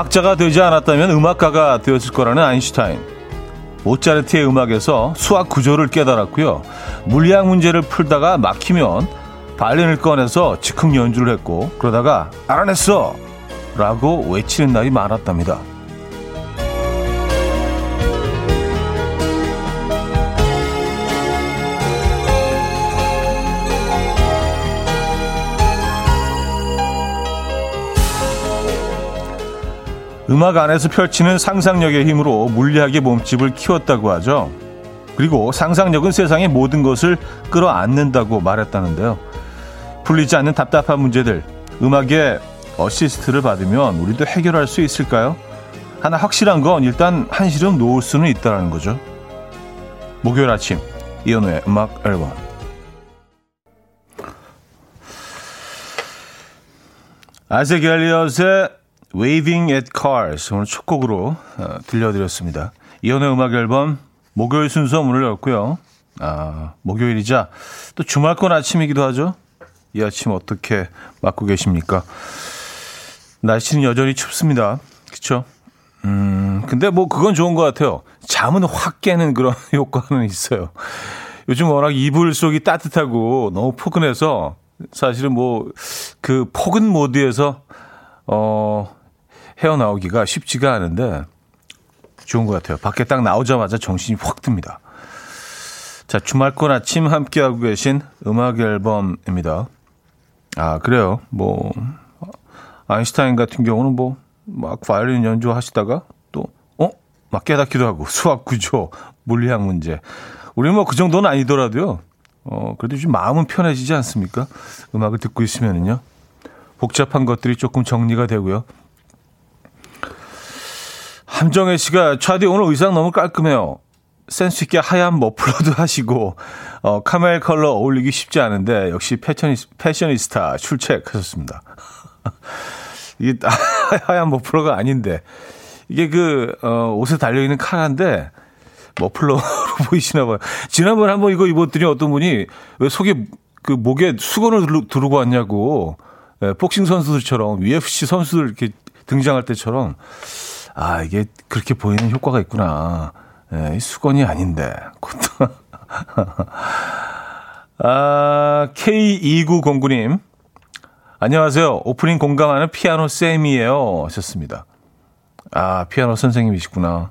과학자가 되지 않았다면 음악가가 되었을 거라는 아인슈타인. 모차르트의 음악에서 수학 구조를 깨달았고요. 물리학 문제를 풀다가 막히면 바이올린을 꺼내서 즉흥 연주를 했고 그러다가 알아냈어! 라고 외치는 날이 많았답니다. 음악 안에서 펼치는 상상력의 힘으로 물리학의 몸집을 키웠다고 하죠. 그리고 상상력은 세상의 모든 것을 끌어안는다고 말했다는데요. 풀리지 않는 답답한 문제들, 음악의 어시스트를 받으면 우리도 해결할 수 있을까요? 하나 확실한 건 일단 한시름 놓을 수는 있다는 거죠. 목요일 아침 이연우의 음악 앨범 아제 갤리엇의 Waving at Cars 오늘 첫 곡으로 어, 들려드렸습니다. 이연의 음악 앨범 목요일 순서 문을 열고요. 아, 목요일이자 또 주말권 아침이기도 하죠. 이 아침 어떻게 맞고 계십니까? 날씨는 여전히 춥습니다. 그렇죠? 음, 근데 뭐 그건 좋은 것 같아요. 잠은 확 깨는 그런 효과는 있어요. 요즘 워낙 이불 속이 따뜻하고 너무 포근해서 사실은 뭐 그 포근 모드에서 어 헤어나오기가 쉽지가 않은데 좋은 것 같아요. 밖에 딱 나오자마자 정신이 확 듭니다. 자, 주말권 아침 함께하고 계신 음악 앨범입니다. 아, 그래요. 뭐, 아인슈타인 같은 경우는 뭐, 막 바이올린 연주 하시다가 또, 어? 막 깨닫기도 하고, 수학 구조, 물리학 문제. 우리는 뭐그 정도는 아니더라도요. 어, 그래도 좀 마음은 편해지지 않습니까? 음악을 듣고 있으면은요. 복잡한 것들이 조금 정리가 되고요. 함정혜 씨가 차디 오늘 의상 너무 깔끔해요. 센스 있게 하얀 머플러도 하시고 어, 카멜 컬러 어울리기 쉽지 않은데 역시 패셔니, 패셔니스타 출첵하셨습니다. 이게 하얀 머플러가 아닌데 이게 그 어, 옷에 달려 있는 카라인데 머플러로 보이시나 봐요. 지난번에 한번 이거 입었더니 어떤 분이 왜 속에 그 목에 수건을 두르고 왔냐고 예, 복싱 선수들처럼 UFC 선수들 이렇게 등장할 때처럼 아, 이게 그렇게 보이는 효과가 있구나. 예, 수건이 아닌데. 아, K2909님. 안녕하세요. 오프닝 공감하는 피아노 쌤이에요. 하셨습니다. 아, 피아노 선생님이시구나.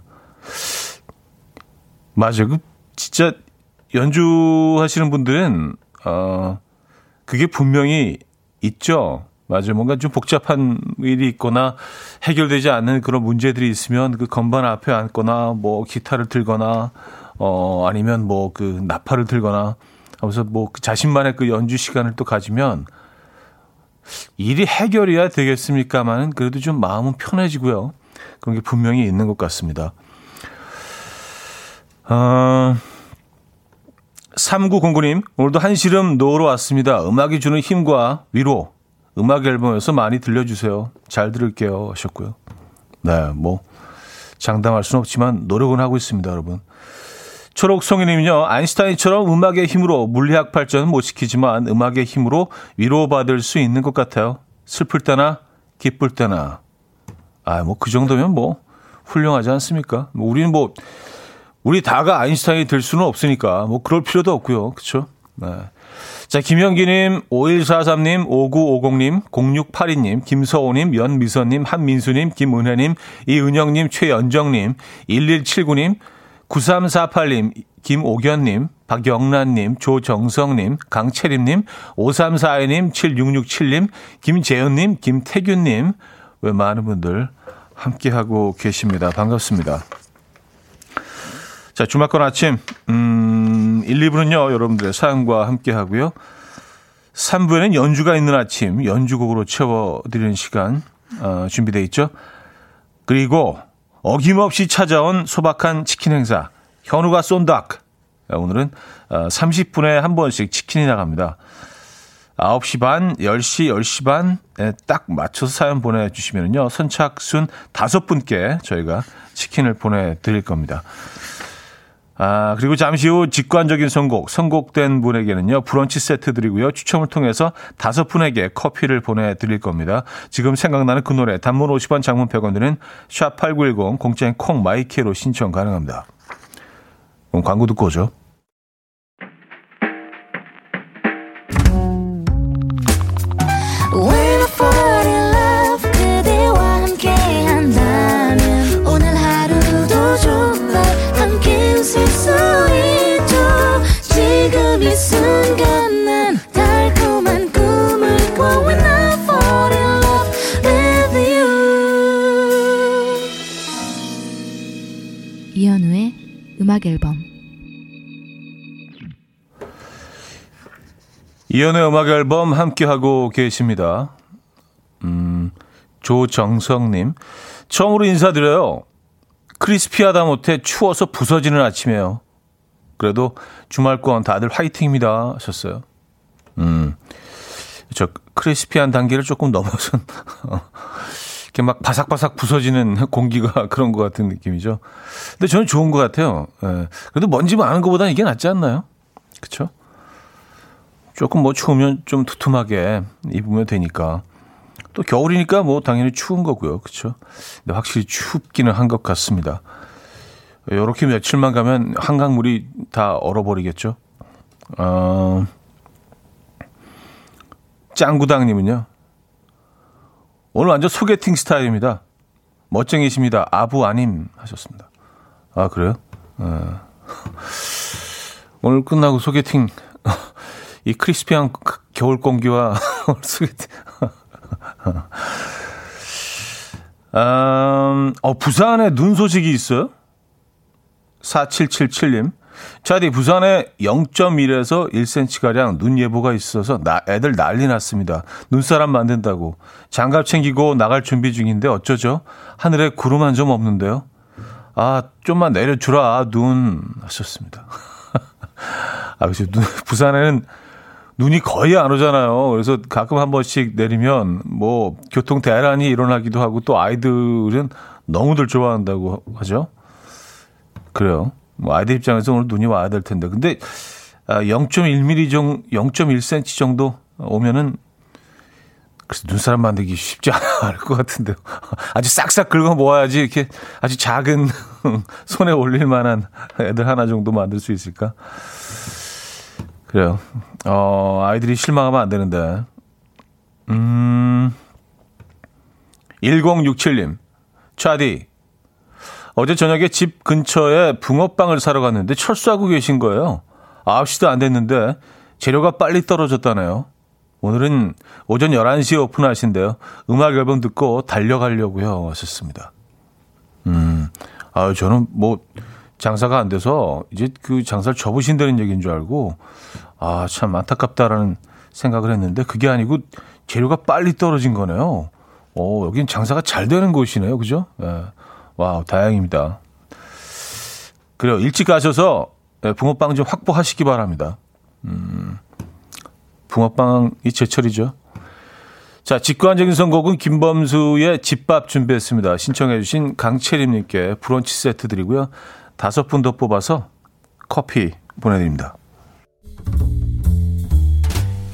맞아요. 그, 진짜 연주하시는 분들은, 어, 그게 분명히 있죠. 맞아요. 뭔가 좀 복잡한 일이 있거나 해결되지 않는 그런 문제들이 있으면 그 건반 앞에 앉거나 뭐 기타를 들거나 어 아니면 뭐 그 나팔을 들거나 하면서 뭐 그 자신만의 그 연주 시간을 또 가지면 일이 해결이야 되겠습니까만은 그래도 좀 마음은 편해지고요. 그런 게 분명히 있는 것 같습니다. 어, 3909님, 오늘도 한시름 놓으러 왔습니다. 음악이 주는 힘과 위로, 음악 앨범에서 많이 들려주세요. 잘 들을게요. 하셨고요. 네, 뭐, 장담할 수는 없지만 노력은 하고 있습니다, 여러분. 초록송이님은요, 아인슈타인처럼 음악의 힘으로 물리학 발전은 못 시키지만 음악의 힘으로 위로받을 수 있는 것 같아요. 슬플 때나 기쁠 때나. 아, 뭐, 그 정도면 뭐, 훌륭하지 않습니까? 뭐 우리는 뭐, 우리 다가 아인슈타인이 될 수는 없으니까, 뭐, 그럴 필요도 없고요. 그쵸? 네. 자, 김영기님, 5143님, 5950님, 0682님, 김서호님, 연미선님, 한민수님, 김은혜님, 이은영님, 최연정님, 1179님, 9348님, 김오견님, 박영란님, 조정성님, 강채림님, 5342님, 7667님, 김재현님, 김태균님, 왜 많은 분들 함께하고 계십니다. 반갑습니다. 자, 주말권 아침, 음, 1, 2부는요, 여러분들의 사연과 함께 하고요. 3부에는 연주가 있는 아침, 연주곡으로 채워드리는 시간, 어, 준비되어 있죠. 그리고 어김없이 찾아온 소박한 치킨 행사, 현우가 쏜닭. 오늘은 30분에 한 번씩 치킨이 나갑니다. 9시 반, 10시, 10시 반에 딱 맞춰서 사연 보내주시면요. 선착순 다섯 분께 저희가 치킨을 보내드릴 겁니다. 아, 그리고 잠시 후 직관적인 선곡, 선곡된 분에게는요, 브런치 세트 드리고요, 추첨을 통해서 다섯 분에게 커피를 보내드릴 겁니다. 지금 생각나는 그 노래, 단문 50원, 장문 100원 드는 샵8910, 공짜인 콩 마이케로 신청 가능합니다. 그럼 광고 듣고 오죠. 음악 앨범 이연의 음악 앨범 함께 하고 계십니다. 음, 조정성님 처음으로 인사드려요. 크리스피하다 못해 추워서 부서지는 아침이에요. 그래도 주말권 다들 화이팅입니다 하셨어요. 음, 저 크리스피한 단계를 조금 넘어선 이렇게 막 바삭바삭 부서지는 공기가 그런 것 같은 느낌이죠. 근데 저는 좋은 것 같아요. 예. 그래도 먼지 많은 것보다는 이게 낫지 않나요? 그쵸? 조금 뭐 추우면 좀 두툼하게 입으면 되니까. 또 겨울이니까 뭐 당연히 추운 거고요. 그쵸? 근데 확실히 춥기는 한 것 같습니다. 요렇게 며칠만 가면 한강물이 다 얼어버리겠죠? 어, 짱구당님은요. 오늘 완전 소개팅 스타일입니다. 멋쟁이십니다. 아부 아님 하셨습니다. 아 그래요? 어. 오늘 끝나고 소개팅 이 크리스피한 겨울 공기와 소개팅. 음, 어, 부산에 눈 소식이 있어요? 4777님. 차디 부산에 0.1에서 1cm가량 눈 예보가 있어서 나, 애들 난리 났습니다. 눈사람 만든다고. 장갑 챙기고 나갈 준비 중인데 어쩌죠? 하늘에 구름 한 점 없는데요. 아, 좀만 내려주라, 눈. 하셨습니다. 아, 그죠. 눈, 부산에는 눈이 거의 안 오잖아요. 그래서 가끔 한 번씩 내리면 뭐 교통 대란이 일어나기도 하고 또 아이들은 너무들 좋아한다고 하죠. 그래요. 뭐 아이들 입장에서 오늘 눈이 와야 될 텐데. 근데 0.1mm 아, 정도, 0.1cm 정도 오면은 그래서 눈사람 만들기 쉽지 않을 것 같은데요. 아주 싹싹 긁어 모아야지 이렇게 아주 작은 손에 올릴 만한 애들 하나 정도 만들 수 있을까? 그래요. 어, 아이들이 실망하면 안 되는데. 음, 1067님. 차디, 어제 저녁에 집 근처에 붕어빵을 사러 갔는데 철수하고 계신 거예요. 9시도 안 됐는데 재료가 빨리 떨어졌다네요. 오늘은 오전 11시에 오픈하신대요. 음악 앨범 듣고 달려가려고요. 하셨습니다. 음, 아, 저는 뭐 장사가 안 돼서 이제 그 장사를 접으신다는 얘기인 줄 알고 아, 참 안타깝다라는 생각을 했는데 그게 아니고 재료가 빨리 떨어진 거네요. 어, 여긴 장사가 잘 되는 곳이네요. 그죠? 예. 와우, 다행입니다. 그래요. 일찍 가셔서 예, 붕어빵 좀 확보하시기 바랍니다. 음, 붕어빵이 제철이죠. 자, 직관적인 선곡은 김범수의 집밥 준비했습니다. 신청해주신 강채림님께 브런치 세트 드리고요. 다섯 분 더 뽑아서 커피 보내드립니다.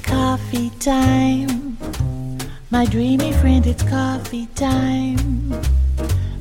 Coffee time. My dreamy friend, it's coffee time.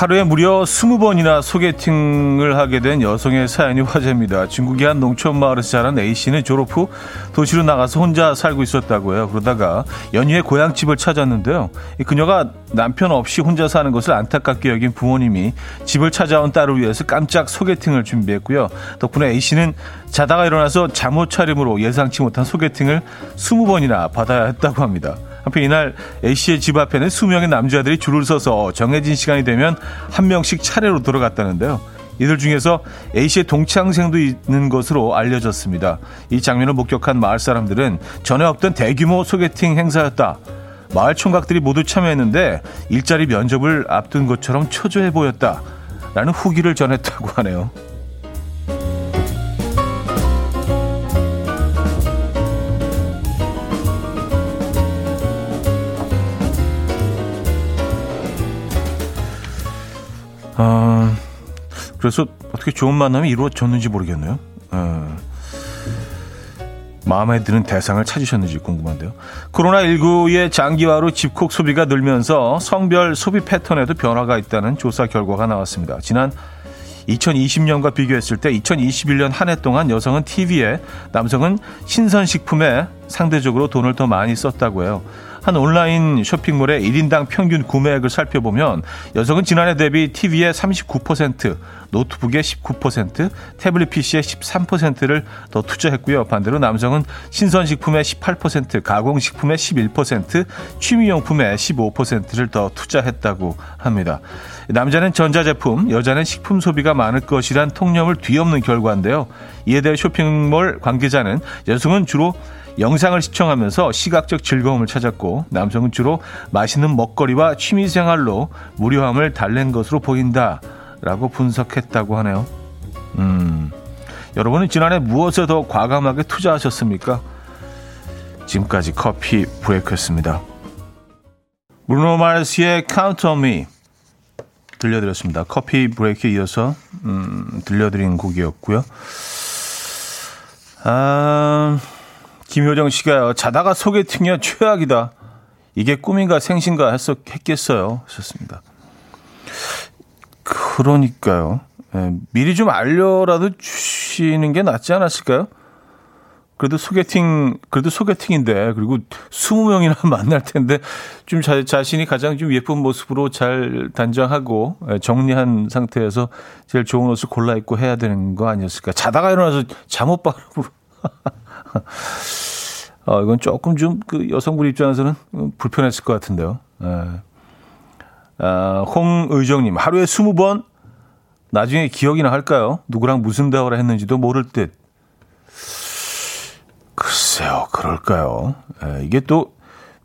하루에 무려 20번이나 소개팅을 하게 된 여성의 사연이 화제입니다. 중국의 한 농촌 마을에서 자란 A씨는 졸업 후 도시로 나가서 혼자 살고 있었다고 해요. 그러다가 연휴에 고향집을 찾았는데요. 그녀가 남편 없이 혼자 사는 것을 안타깝게 여긴 부모님이 집을 찾아온 딸을 위해서 깜짝 소개팅을 준비했고요. 덕분에 A씨는 자다가 일어나서 잠옷 차림으로 예상치 못한 소개팅을 20번이나 받아야 했다고 합니다. 한편 이날 A씨의 집 앞에는 수명의 남자들이 줄을 서서 정해진 시간이 되면 한 명씩 차례로 들어갔다는데요. 이들 중에서 A씨의 동창생도 있는 것으로 알려졌습니다. 이 장면을 목격한 마을 사람들은 전에 없던 대규모 소개팅 행사였다. 마을 총각들이 모두 참여했는데 일자리 면접을 앞둔 것처럼 초조해 보였다. 라는 후기를 전했다고 하네요. 어, 그래서 어떻게 좋은 만남이 이루어졌는지 모르겠네요. 어, 마음에 드는 대상을 찾으셨는지 궁금한데요. 코로나19의 장기화로 집콕 소비가 늘면서 성별 소비 패턴에도 변화가 있다는 조사 결과가 나왔습니다. 지난 2020년과 비교했을 때 2021년 한 해 동안 여성은 TV에 남성은 신선식품에 상대적으로 돈을 더 많이 썼다고 해요. 한 온라인 쇼핑몰의 1인당 평균 구매액을 살펴보면 여성은 지난해 대비 TV에 39%, 노트북에 19%, 태블릿 PC에 13%를 더 투자했고요. 반대로 남성은 신선식품에 18%, 가공식품에 11%, 취미용품에 15%를 더 투자했다고 합니다. 남자는 전자제품, 여자는 식품 소비가 많을 것이란 통념을 뒤엎는 결과인데요. 이에 대해 쇼핑몰 관계자는 여성은 주로 영상을 시청하면서 시각적 즐거움을 찾았고 남성은 주로 맛있는 먹거리와 취미생활로 무료함을 달랜 것으로 보인다 라고 분석했다고 하네요. 음, 여러분은 지난해 무엇에 더 과감하게 투자하셨습니까? 지금까지 커피 브레이크였습니다. 브루노 마르스의 Count on Me 들려드렸습니다. 커피 브레이크에 이어서 음, 들려드린 곡이었고요. 아... 김효정 씨가요. 자다가 소개팅이야 최악이다. 이게 꿈인가 생신가 했었, 했겠어요. 하셨습니다. 그러니까요. 예, 미리 좀 알려라도 주시는 게 낫지 않았을까요? 그래도 소개팅, 그래도 소개팅인데, 그리고 20명이나 만날 텐데, 좀 자, 자신이 가장 좀 예쁜 모습으로 잘 단장하고, 예, 정리한 상태에서 제일 좋은 옷을 골라 입고 해야 되는 거 아니었을까. 자다가 일어나서 잠옷 바람으로. 어, 이건 조금 좀 그 여성분 입장에서는 불편했을 것 같은데요. 예. 아, 홍의정님, 하루에 20번? 나중에 기억이나 할까요? 누구랑 무슨 대화를 했는지도 모를 듯. 글쎄요, 그럴까요? 예, 이게 또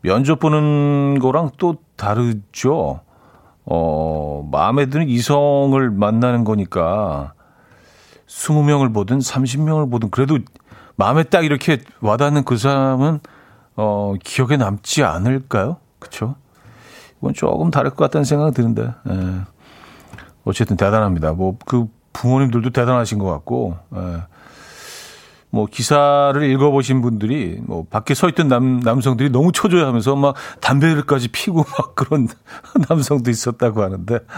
면접 보는 거랑 또 다르죠. 어, 마음에 드는 이성을 만나는 거니까 20명을 보든 30명을 보든 그래도 마음에 딱 이렇게 와닿는 그 사람은 어, 기억에 남지 않을까요? 그렇죠? 이건 조금 다를 것 같다는 생각이 드는데. 예. 어쨌든 대단합니다. 뭐 그 부모님들도 대단하신 것 같고. 예. 뭐 기사를 읽어보신 분들이 뭐 밖에 서 있던 남, 남성들이 너무 초조해하면서 막 담배를까지 피고 막 그런 남성도 있었다고 하는데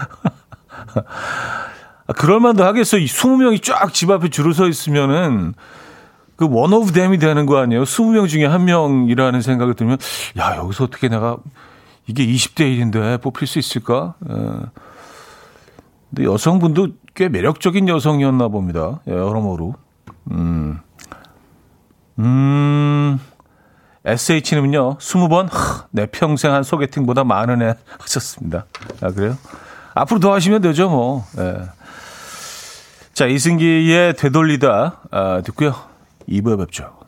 아, 그럴만도 하겠어. 이 20명이 쫙 집 앞에 줄을 서 있으면은 그 one of them이 되는 거 아니에요? 20명 중에 한 명이라는 생각이 들면 야, 여기서 어떻게 내가 이게 20대 1인데 뽑힐 수 있을까? 에. 예. 근데 여성분도 꽤 매력적인 여성이었나 봅니다. 예, 여러모로. 음. 음. SH님은요, 20번, 하, 내 평생 한 소개팅보다 많은 애 하셨습니다. 아, 그래요? 앞으로 더 하시면 되죠, 뭐. 예. 자, 이승기의 되돌리다, 아, 듣고요. 2부에 뵙죠.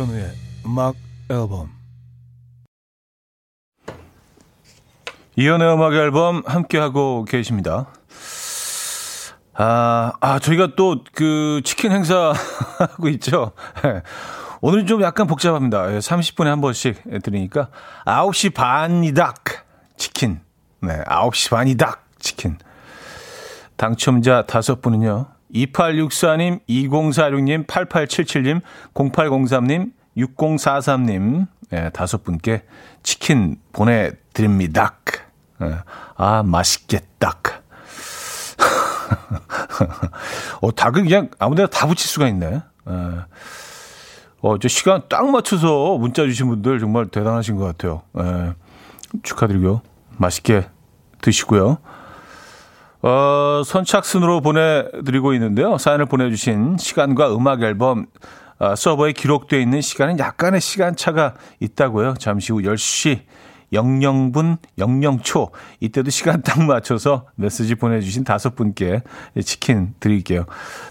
이현우의 음악 앨범 이현우의 음악 앨범 함께하고 계십니다. 아, 아 저희가 또 그 치킨 행사 하고 있죠. 오늘 좀 약간 복잡합니다. 30분에 한 번씩 드리니까 9시 반이닥 치킨. 네, 9시 반이닥 치킨. 당첨자 다섯 분은요. 2864님, 2046님, 8877님, 0803님, 6043님, 예, 다섯 분께 치킨 보내드립니다. 예, 아, 맛있겠다. 어, 닭을 그냥 아무 데나 다 붙일 수가 있네. 예. 어, 저 시간 딱 맞춰서 문자 주신 분들 정말 대단하신 것 같아요. 예. 축하드리고요. 맛있게 드시고요. 어, 선착순으로 보내드리고 있는데요. 사연을 보내주신 시간과 음악 앨범 어, 서버에 기록되어 있는 시간은 약간의 시간차가 있다고요. 잠시 후 10시 00분 00초 이때도 시간 딱 맞춰서 메시지 보내주신 다섯 분께 치킨 드릴게요.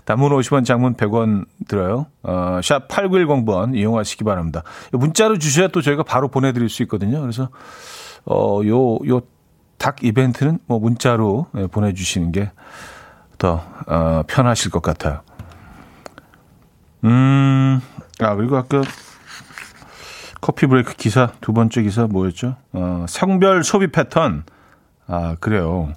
단문 50원 장문 100원 들어요. 어, 샵 8910번 이용하시기 바랍니다. 문자로 주셔야 또 저희가 바로 보내드릴 수 있거든요. 그래서 어, 요, 요 닭 이벤트는 뭐 문자로 예, 보내주시는 게 더 어, 편하실 것 같아요. 음, 아, 그리고 아까 커피 브레이크 기사, 두 번째 기사 뭐였죠? 어, 성별 소비 패턴. 아, 그래요.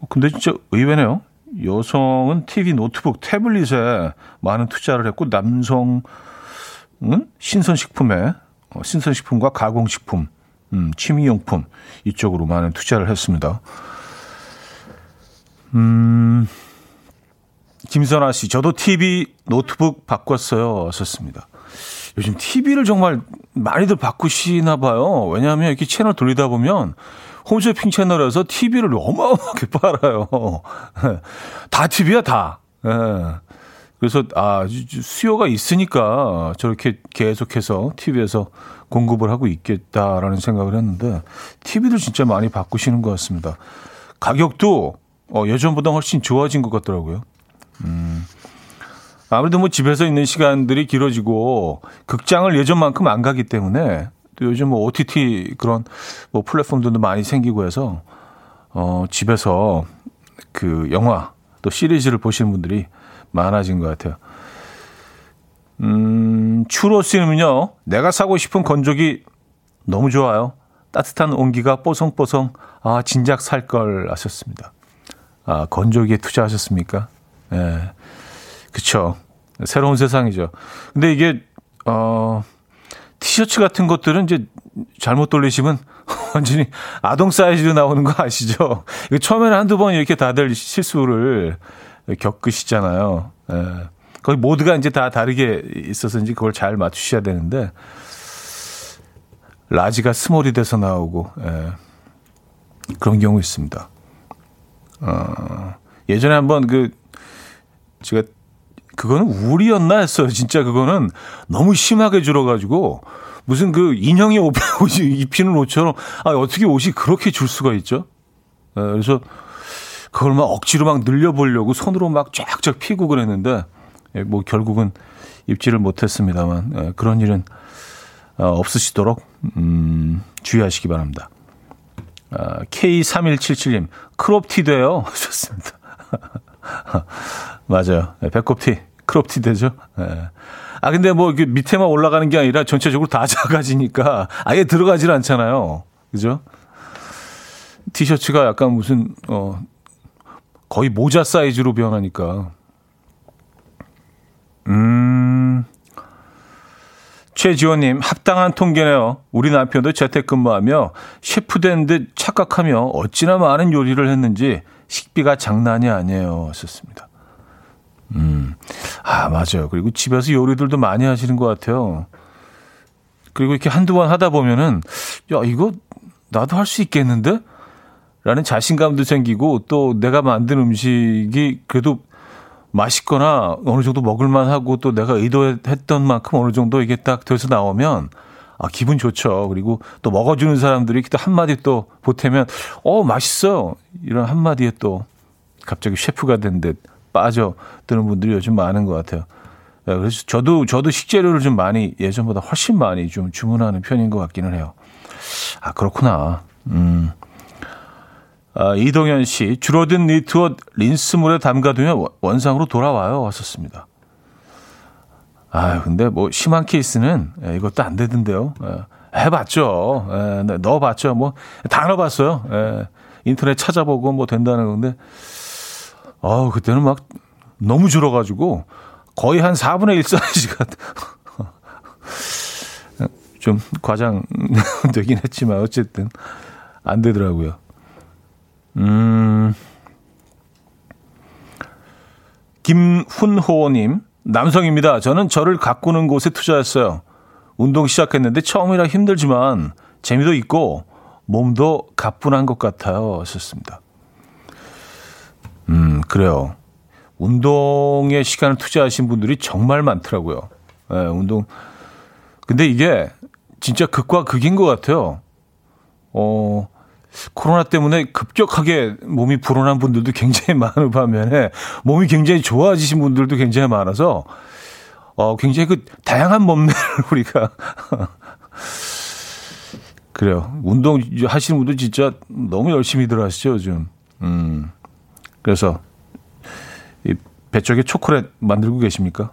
어, 근데 진짜 의외네요. 여성은 TV, 노트북, 태블릿에 많은 투자를 했고, 남성은 신선식품에, 어, 신선식품과 가공식품, 음, 취미용품 이쪽으로 많은 투자를 했습니다. 음, 김선아 씨, 저도 TV, 노트북 바꿨어요. 썼습니다. 요즘 TV를 정말 많이들 바꾸시나 봐요. 왜냐하면 이렇게 채널 돌리다 보면 홈쇼핑 채널에서 TV를 어마어마하게 팔아요. 다 TV야, 다. 예. 그래서, 아, 수요가 있으니까 저렇게 계속해서 TV에서 공급을 하고 있겠다라는 생각을 했는데, TV들 진짜 많이 바꾸시는 것 같습니다. 가격도 어, 예전보다 훨씬 좋아진 것 같더라고요. 음. 아무래도 뭐 집에서 있는 시간들이 길어지고 극장을 예전만큼 안 가기 때문에 또 요즘 뭐 OTT 그런 뭐 플랫폼들도 많이 생기고 해서 어 집에서 그 영화 또 시리즈를 보시는 분들이 많아진 것 같아요. 음, 추로스는요, 내가 사고 싶은 건조기 너무 좋아요. 따뜻한 온기가 뽀송뽀송, 아, 진작 살걸 아셨습니다. 아, 건조기에 투자하셨습니까? 예. 네. 그쵸. 새로운 세상이죠. 근데 이게, 어, 티셔츠 같은 것들은 이제 잘못 돌리시면 완전히 아동 사이즈로 나오는 거 아시죠? 처음에는 한두 번 이렇게 다들 실수를 겪으시잖아요. 예. 거의 모두가 이제 다 다르게 있어서 이제 그걸 잘 맞추셔야 되는데, 라지가 스몰이 돼서 나오고, 예. 그런 경우 있습니다. 어, 예전에 한번 그, 제가 그거는 우리였나 했어요. 진짜 그거는 너무 심하게 줄어가지고 무슨 그 인형의 옷 입히는 옷처럼 아 어떻게 옷이 그렇게 줄 수가 있죠? 네, 그래서 그걸 막 억지로 막 늘려보려고 손으로 막 쫙쫙 피고 그랬는데 예, 뭐 결국은 입지를 못했습니다만 예, 그런 일은 어, 없으시도록 음, 주의하시기 바랍니다. 아, K3177님 크롭티 돼요. 좋습니다. 맞아요. 네, 배꼽티. 크롭티 되죠. 예. 아 근데 뭐 밑에만 올라가는 게 아니라 전체적으로 다 작아지니까 아예 들어가질 않잖아요. 그죠? 티셔츠가 약간 무슨 어 거의 모자 사이즈로 변하니까. 음. 최지원님, 합당한 통계네요. 우리 남편도 재택근무하며 셰프 된 듯 착각하며 어찌나 많은 요리를 했는지 식비가 장난이 아니에요. 썼습니다. 음. 아, 맞아요. 그리고 집에서 요리들도 많이 하시는 것 같아요. 그리고 이렇게 한두 번 하다 보면은, 야, 이거 나도 할 수 있겠는데? 라는 자신감도 생기고 또 내가 만든 음식이 그래도 맛있거나 어느 정도 먹을만 하고 또 내가 의도했던 만큼 어느 정도 이게 딱 돼서 나오면 아, 기분 좋죠. 그리고 또 먹어주는 사람들이 또 한마디 또 보태면, 어, 맛있어. 이런 한마디에 또 갑자기 셰프가 된 듯 빠져드는 분들이 요즘 많은 것 같아요. 네, 그래서 저도, 저도 식재료를 좀 많이, 예전보다 훨씬 많이 좀 주문하는 편인 것 같기는 해요. 아, 그렇구나. 음. 아, 이동현 씨, 줄어든 니트옷 린스물에 담가두면 원상으로 돌아와요. 왔었습니다. 아, 근데 뭐 심한 케이스는 예, 이것도 안 되던데요. 예, 해봤죠. 예, 네, 넣어봤죠. 뭐 다 넣어봤어요. 예, 인터넷 찾아보고 뭐 된다는 건데, 어 그때는 막 너무 줄어가지고 거의 한 4분의 1 사이즈가 좀 과장 되긴 했지만 어쨌든 안 되더라고요. 음. 김훈호님, 남성입니다. 저는 저를 가꾸는 곳에 투자했어요. 운동 시작했는데 처음이라 힘들지만 재미도 있고 몸도 가뿐한 것 같아요. 하셨습니다. 음, 그래요. 운동에 시간을 투자하신 분들이 정말 많더라고요. 예, 운동. 근데 이게 진짜 극과 극인 것 같아요. 어, 코로나 때문에 급격하게 몸이 불어난 분들도 굉장히 많은 반면에 몸이 굉장히 좋아지신 분들도 굉장히 많아서 어, 굉장히 그 다양한 몸매를 우리가 그래요. 운동 하시는 분들 진짜 너무 열심히들 하시죠, 요즘. 음. 그래서 이 배 쪽에 초콜릿 만들고 계십니까?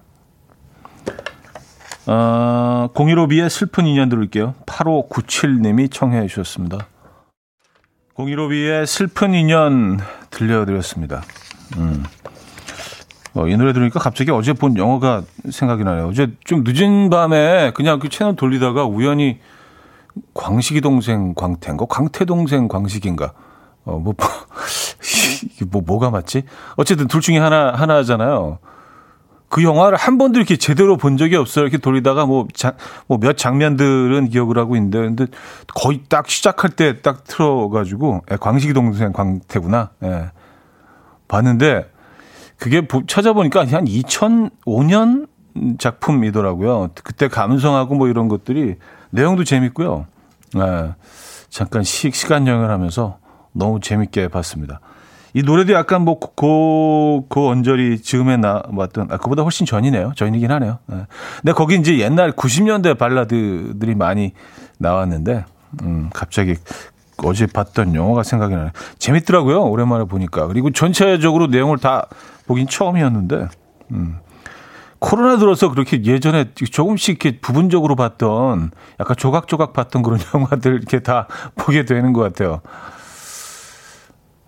아, 015B의 슬픈 인연 들을게요. 8597님이 청해 주셨습니다. 015B의 슬픈 인연 들려드렸습니다. 음. 어, 이 노래 들으니까 갑자기 어제 본 영화가 생각이 나네요. 어제 좀 늦은 밤에 그냥 그 채널 돌리다가 우연히 광식이 동생 광태인가? 광태 동생 광식인가? 어, 뭐, 뭐, 뭐가 맞지? 어쨌든 둘 중에 하나, 하나잖아요. 그 영화를 한 번도 이렇게 제대로 본 적이 없어요. 이렇게 돌리다가 뭐, 자, 뭐몇 장면들은 기억을 하고 있는데, 근데 거의 딱 시작할 때 딱 틀어가지고, 예, 광식이 동생 광태구나. 예. 봤는데, 그게 찾아보니까 한 2005년 작품이더라고요. 그때 감성하고 뭐 이런 것들이 내용도 재밌고요. 예. 잠깐 시, 시간 여행을 하면서 너무 재밌게 봤습니다. 이 노래도 약간 뭐, 고, 고 언저리 즈음에 나왔던, 아, 그보다 훨씬 전이네요. 전이긴 하네요. 네. 근데 거기 이제 옛날 90년대 발라드들이 많이 나왔는데, 음, 갑자기 어제 봤던 영화가 생각이 나네. 재밌더라고요. 오랜만에 보니까. 그리고 전체적으로 내용을 다 보긴 처음이었는데, 음. 코로나 들어서 그렇게 예전에 조금씩 이렇게 부분적으로 봤던 약간 조각조각 봤던 그런 영화들 이렇게 다 보게 되는 것 같아요.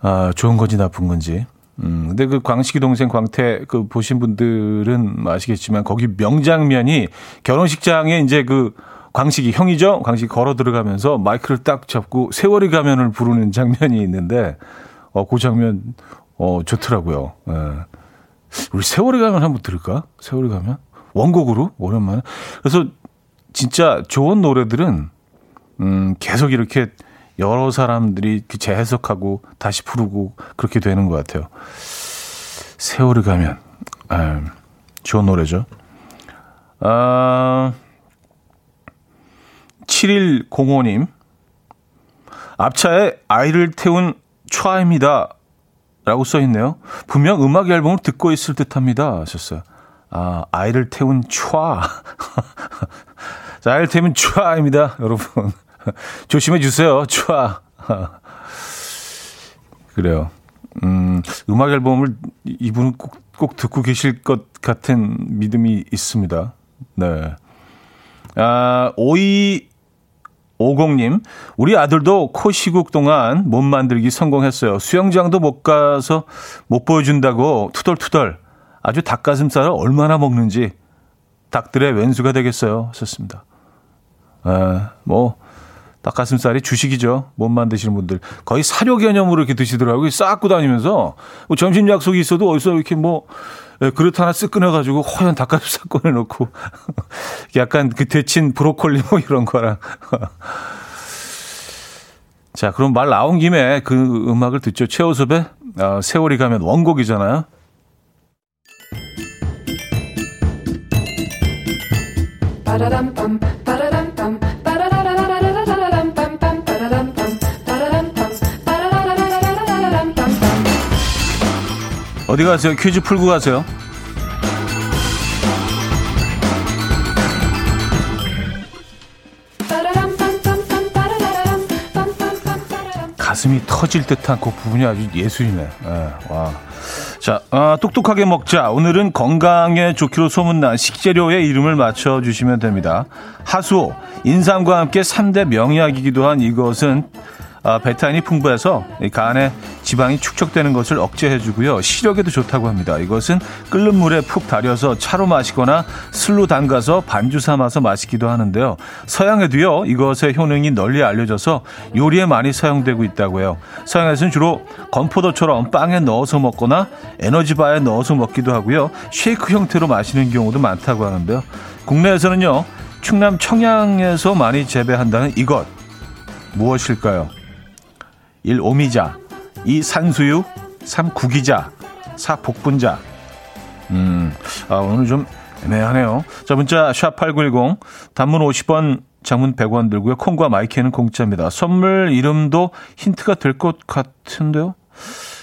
아, 좋은 건지 나쁜 건지. 음, 근데 그 광식이 동생 광태 그 보신 분들은 아시겠지만 거기 명장면이 결혼식장에 이제 그 광식이 형이죠. 광식이 걸어 들어가면서 마이크를 딱 잡고 세월이 가면을 부르는 장면이 있는데 어, 그 장면 어, 좋더라고요. 예. 우리 세월이 가면 한번 들을까? 세월이 가면 원곡으로 오랜만에. 그래서 진짜 좋은 노래들은 음, 계속 이렇게 여러 사람들이 그 재해석하고 다시 부르고 그렇게 되는 것 같아요. 세월이 가면 아, 좋은 노래죠. 아, 7105님 앞차에 아이를 태운 촤입니다. 라고 써 있네요. 분명 음악 앨범을 듣고 있을 듯 합니다. 하셨어요. 아, 아이를 태운 촤. 자, 아이를 태운 촤입니다. 여러분. 조심해 주세요. 촤. 그래요. 음, 음악 앨범을 이분은 꼭, 꼭 듣고 계실 것 같은 믿음이 있습니다. 네. 아, 5250님, 우리 아들도 코 시국 동안 몸 만들기 성공했어요. 수영장도 못 가서 못 보여준다고 투덜투덜 아주 닭가슴살을 얼마나 먹는지 닭들의 왼수가 되겠어요. 썼습니다. 아, 뭐, 닭가슴살이 주식이죠. 못 만드시는 분들. 거의 사료 개념으로 이렇게 드시더라고요. 쌓고 다니면서 뭐 점심 약속이 있어도 어디서 이렇게 뭐 예, 그릇 하나 쓱 끊어가지고 허연 닭가슴살 꺼내놓고 약간 그 데친 브로콜리 뭐 이런 거랑. 자, 그럼 말 나온 김에 그 음악을 듣죠. 최호섭의 어, 세월이 가면 원곡이잖아요. 어디 가세요? 퀴즈 풀고 가세요. 가슴이 터질 듯한 그 부분이 아주 예술이네. 네, 와. 자, 아, 똑똑하게 먹자. 오늘은 건강에 좋기로 소문난 식재료의 이름을 맞춰주시면 됩니다. 하수, 인삼과 함께 3대 명약이기도 한 이것은 아, 베타인이 풍부해서 간에 지방이 축적되는 것을 억제해주고요. 시력에도 좋다고 합니다. 이것은 끓는 물에 푹 달여서 차로 마시거나 술로 담가서 반주 삼아서 마시기도 하는데요. 서양에도요. 이것의 효능이 널리 알려져서 요리에 많이 사용되고 있다고 해요. 서양에서는 주로 건포도처럼 빵에 넣어서 먹거나 에너지바에 넣어서 먹기도 하고요. 쉐이크 형태로 마시는 경우도 많다고 하는데요. 국내에서는요. 충남 청양에서 많이 재배한다는 이것 무엇일까요? 1. 오미자 2. 산수유 3. 구기자 4. 복분자 음, 아, 오늘 좀 애매하네요. 자, 문자 샵8910 단문 50원 장문 100원 들고요. 콩과 마이크는 공짜입니다. 선물 이름도 힌트가 될 것 같은데요.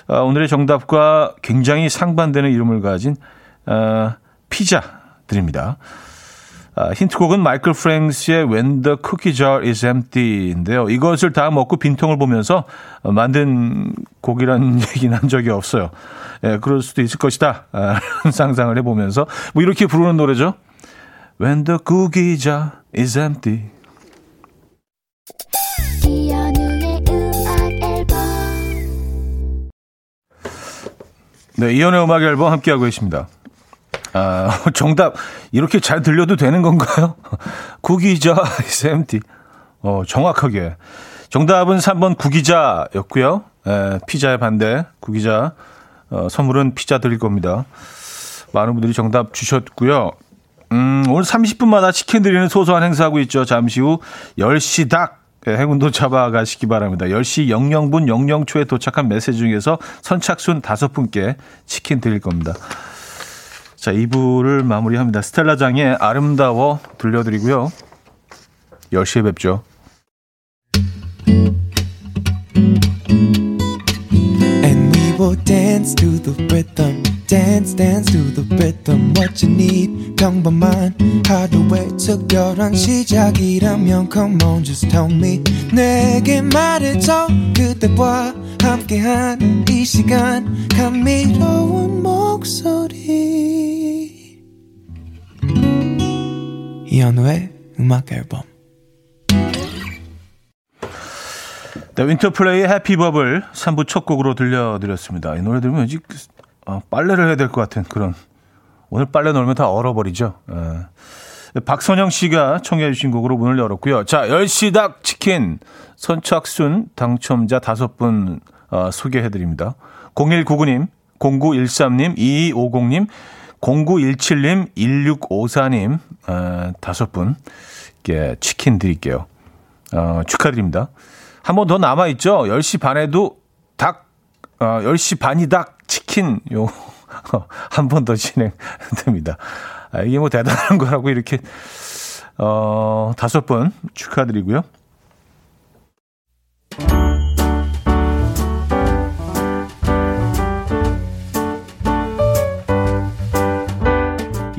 아, 오늘의 정답과 굉장히 상반되는 이름을 가진 아, 피자 드립니다. 아, 힌트곡은 마이클 프랭스의 When the Cookie Jar is Empty인데요. 이것을 다 먹고 빈통을 보면서 만든 곡이라는 얘기는 한 적이 없어요. 예, 그럴 수도 있을 것이다. 아, 상상을 해보면서 뭐 이렇게 부르는 노래죠. When the cookie jar is empty. 네, 이연의 음악 앨범 함께하고 계십니다. 아, 정답 이렇게 잘 들려도 되는 건가요? 구기자 샘티. 어, 정확하게. 정답은 3번 구기자였고요. 에, 피자의 반대 구기자. 어, 선물은 피자 드릴 겁니다. 많은 분들이 정답 주셨고요. 음, 오늘 30분마다 치킨 드리는 소소한 행사하고 있죠. 잠시 후 10시 닭 예, 행운도 잡아가시기 바랍니다. 10시 00분 00초에 도착한 메시지 중에서 선착순 5분께 치킨 드릴 겁니다. 자, 2부를 마무리합니다. 스텔라장의 아름다워 들려드리고요. 10시에 뵙죠. 시작이라면 Come on, just tell me. 내게 말해줘. 그대와 함께한 이 시간. 감미로운 목소리. 이현우의 음악 앨범. 네, 윈터플레이의 해피버블 3부 첫 곡으로 들려드렸습니다. 이 노래 들으면 왠지 어, 빨래를 해야 될 것 같은 그런 오늘 빨래 넣으면 다 얼어버리죠. 예. 박선영 씨가 청해 주신 곡으로 문을 열었고요. 자, 10시 닭 치킨 선착순 당첨자 다섯 분 어, 소개해드립니다. 0199님, 0913님, 2250님, 0917님, 1654님 어, 다섯 분께 치킨 드릴게요. 어, 축하드립니다. 한 번 더 남아있죠? 10시 반에도 닭, 어, 10시 반이 닭 치킨, 요, 한 번 더 진행됩니다. 아, 이게 뭐 대단한 거라고 이렇게, 어, 다섯 번 축하드리고요.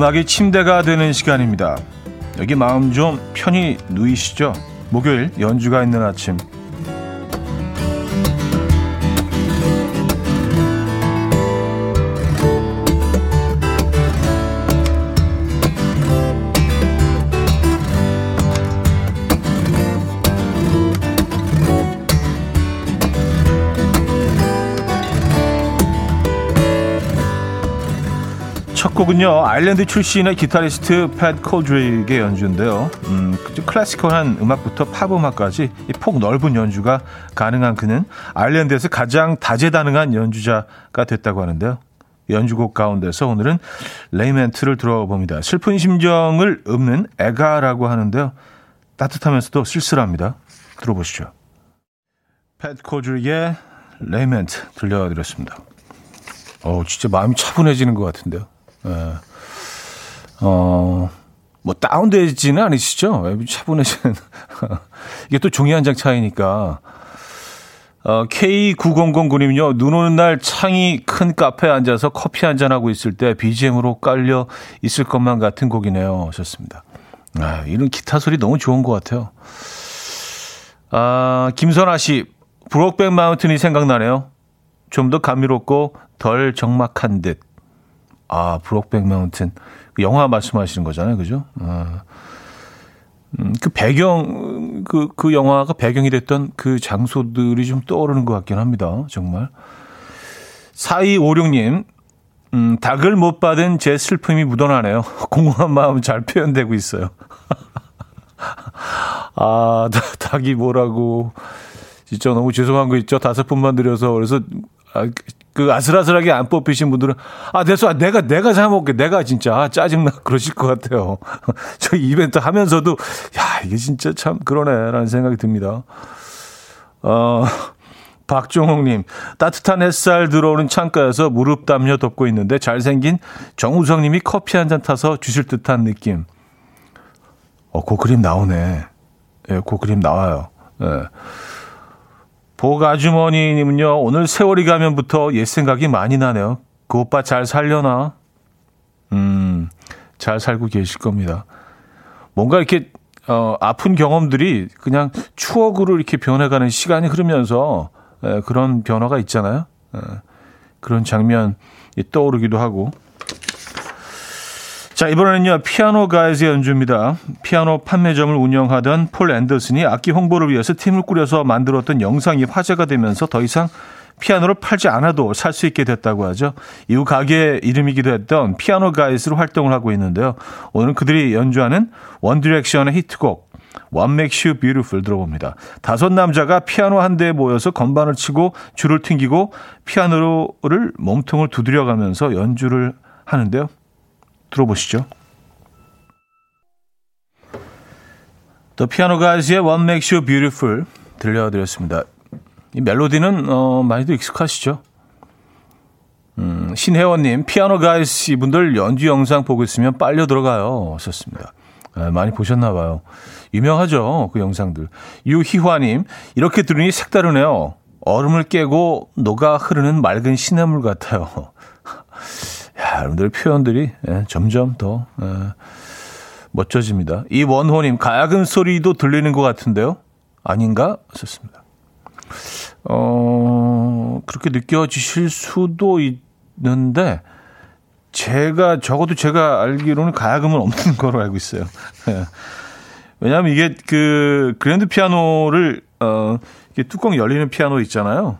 음악이 침대가 되는 시간입니다. 여기 마음 좀 편히 누이시죠? 목요일 연주가 있는 아침 곡은요 아일랜드 출신의 기타리스트 팻 콜드레이의 연주인데요. 음, classical한 음악부터 팝 음악까지 폭 넓은 연주가 가능한 그는 아일랜드에서 가장 다재다능한 연주자가 됐다고 하는데요. 연주곡 가운데서 오늘은 Lament를 들어봅니다. 슬픈 심정을 읊는 애가라고 하는데요. 따뜻하면서도 쓸쓸합니다. 들어보시죠. 팻 콜드레이의 Lament 들려드렸습니다. 어, 진짜 마음이 차분해지는 것 같은데요. 예. 어, 뭐 다운되지는 않으시죠? 차분해지는. 이게 또 종이 한 장 차이니까. 어, K9009님요, 눈 오는 날 창이 큰 카페에 앉아서 커피 한 잔 하고 있을 때 BGM으로 깔려 있을 것만 같은 곡이네요. 하셨습니다. 아, 이런 기타 소리 너무 좋은 것 같아요. 아, 김선아 씨, 브록백 마운틴이 생각나네요. 좀 더 감미롭고 덜 적막한 듯. 아, 브록백 마운틴. 그 영화 말씀하시는 거잖아요. 그죠? 아. 음, 그 배경, 그, 그 영화가 배경이 됐던 그 장소들이 좀 떠오르는 것 같긴 합니다. 정말. 4256님, 음, 닭을 못 받은 제 슬픔이 묻어나네요. 공허한 마음 잘 표현되고 있어요. 아, 닭이 뭐라고. 진짜 너무 죄송한 거 있죠. 다섯 분만 드려서. 그래서, 아, 그 아슬아슬하게 안 뽑히신 분들은 아 됐어 내가 내가 사 먹게 내가 진짜 아, 짜증나 그러실 것 같아요. 저 이벤트 하면서도 야 이게 진짜 참 그러네라는 생각이 듭니다. 어 박종홍님 따뜻한 햇살 들어오는 창가에서 무릎 담요 덮고 있는데 잘생긴 정우성님이 커피 한 잔 타서 주실 듯한 느낌. 어그 그림 나오네. 예, 그 그림 나와요. 예. 보아주머니님은요, 오늘 세월이 가면부터 옛 생각이 많이 나네요. 그 오빠 잘 살려나? 음, 잘 살고 계실 겁니다. 뭔가 이렇게, 어, 아픈 경험들이 그냥 추억으로 이렇게 변해가는 시간이 흐르면서 에, 그런 변화가 있잖아요. 에, 그런 장면이 떠오르기도 하고. 자, 이번에는요, 피아노 가이즈의 연주입니다. 피아노 판매점을 운영하던 폴 앤더슨이 악기 홍보를 위해서 팀을 꾸려서 만들었던 영상이 화제가 되면서 더 이상 피아노를 팔지 않아도 살 수 있게 됐다고 하죠. 이후 가게 이름이기도 했던 피아노 가이즈로 활동을 하고 있는데요. 오늘은 그들이 연주하는 원 디렉션의 히트곡 What Makes You Beautiful 들어봅니다. 다섯 남자가 피아노 한 대에 모여서 건반을 치고 줄을 튕기고 피아노를 몸통을 두드려가면서 연주를 하는데요. 들어보시죠. The Piano Guys의 What Makes You Beautiful 들려드렸습니다. 이 멜로디는 어, 많이도 익숙하시죠? 음, 신혜원님, 피아노 가이스 이분들 연주 영상 보고 있으면 빨려 들어가요. 하셨습니다. 네, 많이 보셨나 봐요. 유명하죠, 그 영상들. 유희화님, 이렇게 들으니 색다르네요. 얼음을 깨고 녹아 흐르는 맑은 시냇물 같아요. 야, 여러분들 표현들이 예, 점점 더 예, 멋져집니다. 이 원호님 가야금 소리도 들리는 것 같은데요. 아닌가? 썼습니다. 어, 그렇게 느껴지실 수도 있는데, 제가, 적어도 제가 알기로는 가야금은 없는 거로 알고 있어요. 예. 왜냐하면 이게 그 그랜드 피아노를, 어, 이게 뚜껑 열리는 피아노 있잖아요.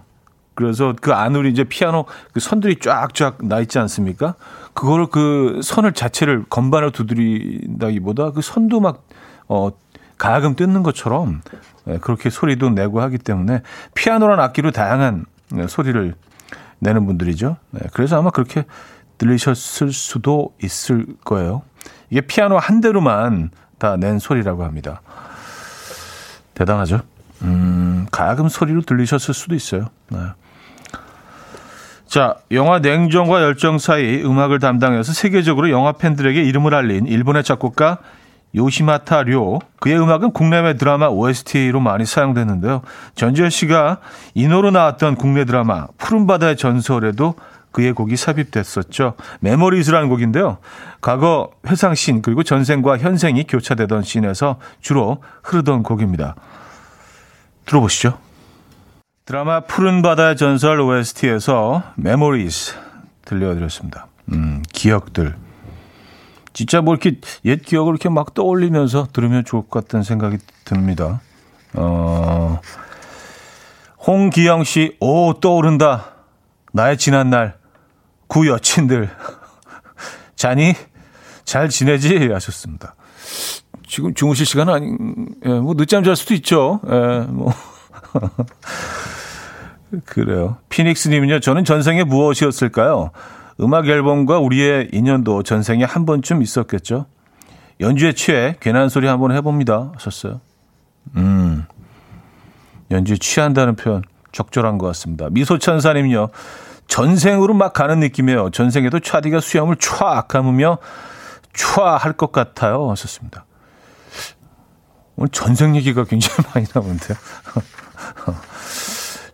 그래서 그 안으로 이제 피아노 그 선들이 쫙쫙 나 있지 않습니까? 그거를 그 선을 자체를 건반을 두드린다기보다 그 선도 막, 어, 가야금 뜯는 것처럼 예, 그렇게 소리도 내고 하기 때문에 피아노란 악기로 다양한 예, 소리를 내는 분들이죠. 네, 그래서 아마 그렇게 들리셨을 수도 있을 거예요. 이게 피아노 한 대로만 다 낸 소리라고 합니다. 대단하죠? 음, 가야금 소리로 들리셨을 수도 있어요. 네. 자, 영화 냉정과 열정 사이 음악을 담당해서 세계적으로 영화 팬들에게 이름을 알린 일본의 작곡가 요시마타 료. 그의 음악은 국내외 드라마 OST로 많이 사용됐는데요. 전지현 씨가 인호로 나왔던 국내 드라마 푸른 바다의 전설에도 그의 곡이 삽입됐었죠. Memories라는 곡인데요. 과거 회상씬 그리고 전생과 현생이 교차되던 씬에서 주로 흐르던 곡입니다. 들어보시죠. 드라마 푸른 바다의 전설 OST에서 Memories 들려드렸습니다. 음, 기억들. 진짜 뭐 이렇게 옛 기억을 이렇게 막 떠올리면서 들으면 좋을 것 같다는 생각이 듭니다. 어, 홍기영 씨, 오, 떠오른다. 나의 지난 날, 구 여친들. 자니? 잘 지내지? 하셨습니다. 지금 주무실 시간 아니, 예, 뭐 늦잠 잘 수도 있죠. 예, 뭐. 그래요. 피닉스님은요, 저는 전생에 무엇이었을까요? 음악 앨범과 우리의 인연도 전생에 한 번쯤 있었겠죠. 연주에 취해 괜한 소리 한번 해봅니다. 하셨어요. 음. 연주에 취한다는 표현 적절한 것 같습니다. 미소천사님요. 전생으로 막 가는 느낌이에요. 전생에도 차디가 수염을 촤악 감으며 촤 할 것 같아요. 하셨습니다. 오늘 전생 얘기가 굉장히 많이 나오는데요.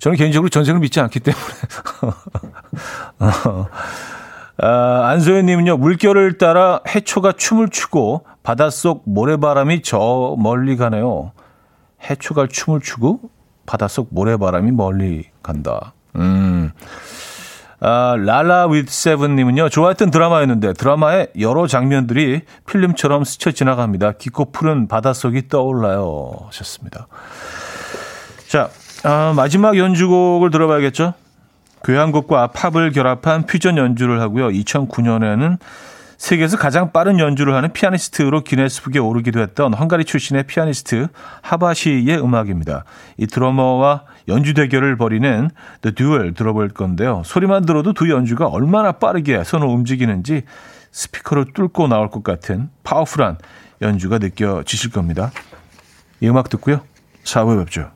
저는 개인적으로 전생을 믿지 않기 때문에. 아, 안소연님은요, 물결을 따라 해초가 춤을 추고 바닷속 모래바람이 저 멀리 가네요. 해초가 춤을 추고 바닷속 모래바람이 멀리 간다. 음. 아, 라라 with 세븐님은요, 좋아했던 드라마였는데 드라마의 여러 장면들이 필름처럼 스쳐 지나갑니다. 깊고 푸른 바닷속이 떠올라요. 하셨습니다. 자, 아, 마지막 연주곡을 들어봐야겠죠? 교향곡과 팝을 결합한 퓨전 연주를 하고요. 2009년에는 세계에서 가장 빠른 연주를 하는 피아니스트로 기네스북에 오르기도 했던 헝가리 출신의 피아니스트 하바시의 음악입니다. 이 드러머와 연주 대결을 벌이는 The Duel 들어볼 건데요. 소리만 들어도 두 연주가 얼마나 빠르게 손을 움직이는지 스피커를 뚫고 나올 것 같은 파워풀한 연주가 느껴지실 겁니다. 이 음악 듣고요. 4부에 뵙죠.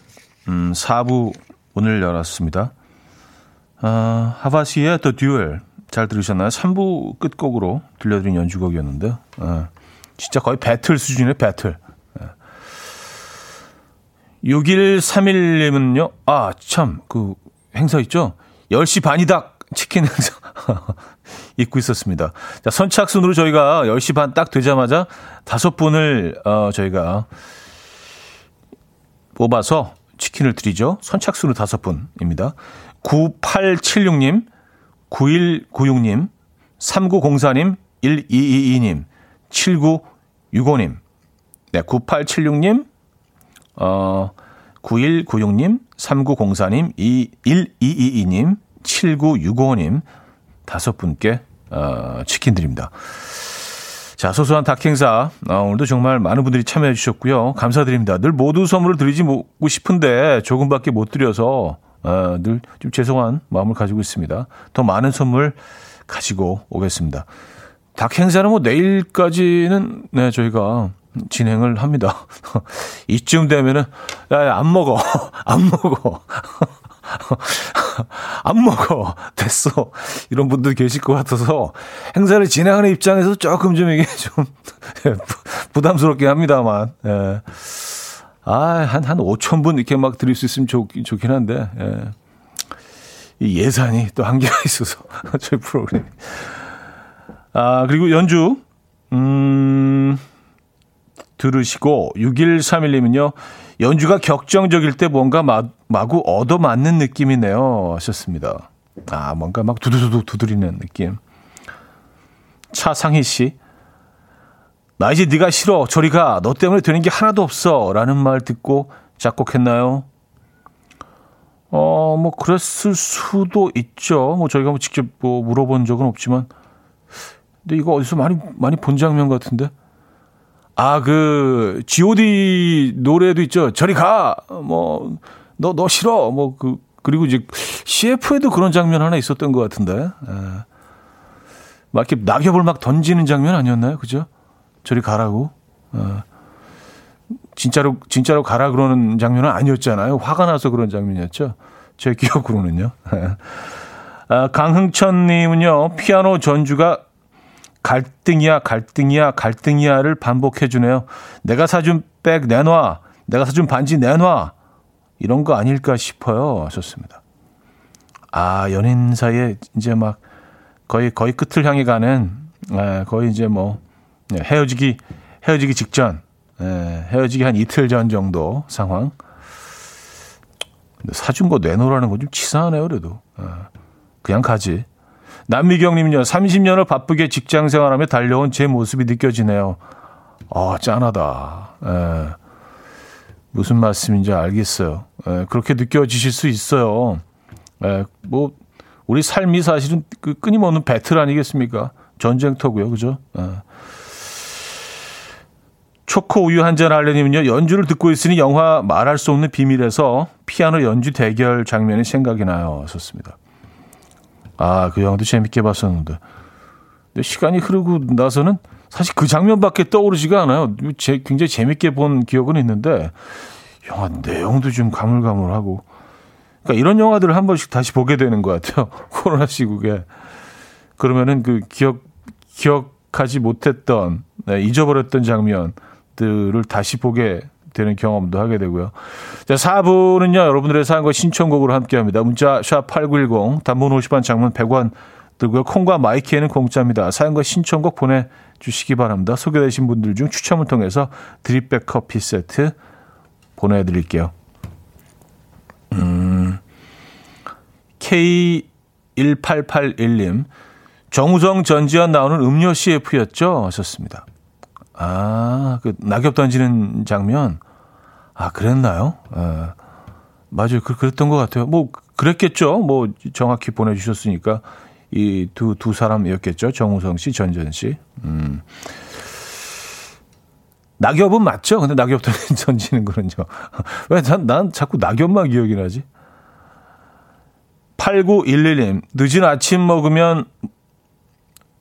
음, 4부 오늘 열었습니다. 아, 하바시의 The Duel 잘 들으셨나요? 3부 끝곡으로 들려드린 연주곡이었는데요. 아, 진짜 거의 배틀 수준의 배틀. 아. 6131님은요, 아, 참, 그 행사 있죠? 10시 반이다! 치킨 행사. 입고 있었습니다. 자, 선착순으로 저희가 10시 반 딱 되자마자 다섯 분을, 어, 저희가 뽑아서 치킨을 드리죠. 선착순으로 다섯 분입니다. 9876님, 9196님, 3904님, 1222님, 7965님, 네, 9876님, 어, 9196님, 3904님, 1222님, 7965님, 다섯 분께, 어, 치킨 드립니다. 자, 소소한 닭 행사. 아, 오늘도 정말 많은 분들이 참여해 주셨고요. 감사드립니다. 늘 모두 선물을 드리지 고 싶은데 조금밖에 못 드려서 어, 늘좀 죄송한 마음을 가지고 있습니다. 더 많은 선물 가지고 오겠습니다. 닭 행사는 뭐 내일까지는 네, 저희가 진행을 합니다. 이쯤 되면은 야, 안 먹어. 안 먹어. 안 먹어. 됐어. 이런 분들 계실 것 같아서 행사를 진행하는 입장에서 조금 좀 이게 좀 부담스럽긴 합니다만. 예. 아, 한, 한 5천 분 이렇게 막 드릴 수 있으면 좋, 좋긴 한데, 예. 이 예산이 또 한계가 있어서, 저희 프로그램. 아, 그리고 연주, 음, 들으시고, 6131님은요, 연주가 격정적일 때 뭔가 마, 마구 얻어맞는 느낌이네요. 하셨습니다. 아, 뭔가 막 두두두두 두드리는 느낌. 차상희 씨. 나 이제 네가 싫어. 저리 가. 너 때문에 되는 게 하나도 없어. 라는 말 듣고 작곡했나요? 어, 뭐, 그랬을 수도 있죠. 뭐, 저희가 뭐 직접 뭐 물어본 적은 없지만. 근데 이거 어디서 많이, 많이 본 장면 같은데? 아, 그, GOD 노래도 있죠. 저리 가! 뭐, 너, 너 싫어! 뭐, 그, 그리고 이제 CF에도 그런 장면 하나 있었던 것 같은데. 에. 막 이렇게 낙엽을 막 던지는 장면 아니었나요? 그죠? 저리 가라고. 어. 진짜로, 진짜로 가라 그러는 장면은 아니었잖아요. 화가 나서 그런 장면이었죠. 제 기억으로는요. 아, 강흥천님은요, 피아노 전주가 갈등이야, 갈등이야, 갈등이야를 반복해주네요. 내가 사준 백 내놔. 내가 사준 반지 내놔. 이런 거 아닐까 싶어요. 하셨습니다. 아, 연인 사이에 이제 막 거의, 거의 끝을 향해 가는, 에, 거의 이제 뭐, 네, 헤어지기, 헤어지기 직전, 에, 헤어지기 한 이틀 전 정도 상황. 사준 거 내놓으라는 건 좀 치사하네요, 그래도. 에, 그냥 가지. 남미경님은요, 30년을 바쁘게 직장 생활하며 달려온 제 모습이 느껴지네요. 아, 짠하다. 에, 무슨 말씀인지 알겠어요. 에, 그렇게 느껴지실 수 있어요. 에, 뭐, 우리 삶이 사실은 그 끊임없는 배틀 아니겠습니까? 전쟁터고요. 그죠? 에. 초코 우유 한잔 할래님은요, 연주를 듣고 있으니 영화 말할 수 없는 비밀에서 피아노 연주 대결 장면이 생각이 나요. 썼습니다. 아, 그 영화도 재밌게 봤었는데. 근데 시간이 흐르고 나서는 사실 그 장면밖에 떠오르지가 않아요. 제, 굉장히 재밌게 본 기억은 있는데, 영화 내용도 좀 가물가물하고. 그러니까 이런 영화들을 한 번씩 다시 보게 되는 것 같아요. 코로나 시국에. 그러면은 그 기억, 기억하지 못했던, 네, 잊어버렸던 장면들을 다시 보게 되는 경험도 하게 되고요. 자, 4부는요, 여러분들의 사연과 신청곡으로 함께 합니다. 문자, 샵8910, 단문 50원, 장문 100원 들고요. 콩과 마이키에는 공짜입니다. 사연과 신청곡 보내주시기 바랍니다. 소개되신 분들 중 추첨을 통해서 드립백 커피 세트 보내드릴게요. 음, K1881님, 정우성 전지현 나오는 음료 CF였죠? 하셨습니다. 아, 그 낙엽 던지는 장면. 아, 그랬나요? 예. 맞아요. 그, 그랬던 것 같아요. 뭐, 그랬겠죠. 뭐, 정확히 보내주셨으니까. 이 두, 두 사람이었겠죠. 정우성 씨, 전전 씨. 음. 낙엽은 맞죠? 근데 낙엽 던지는 거는요. 왜 난, 난 자꾸 낙엽만 기억이 나지? 8911님, 늦은 아침 먹으면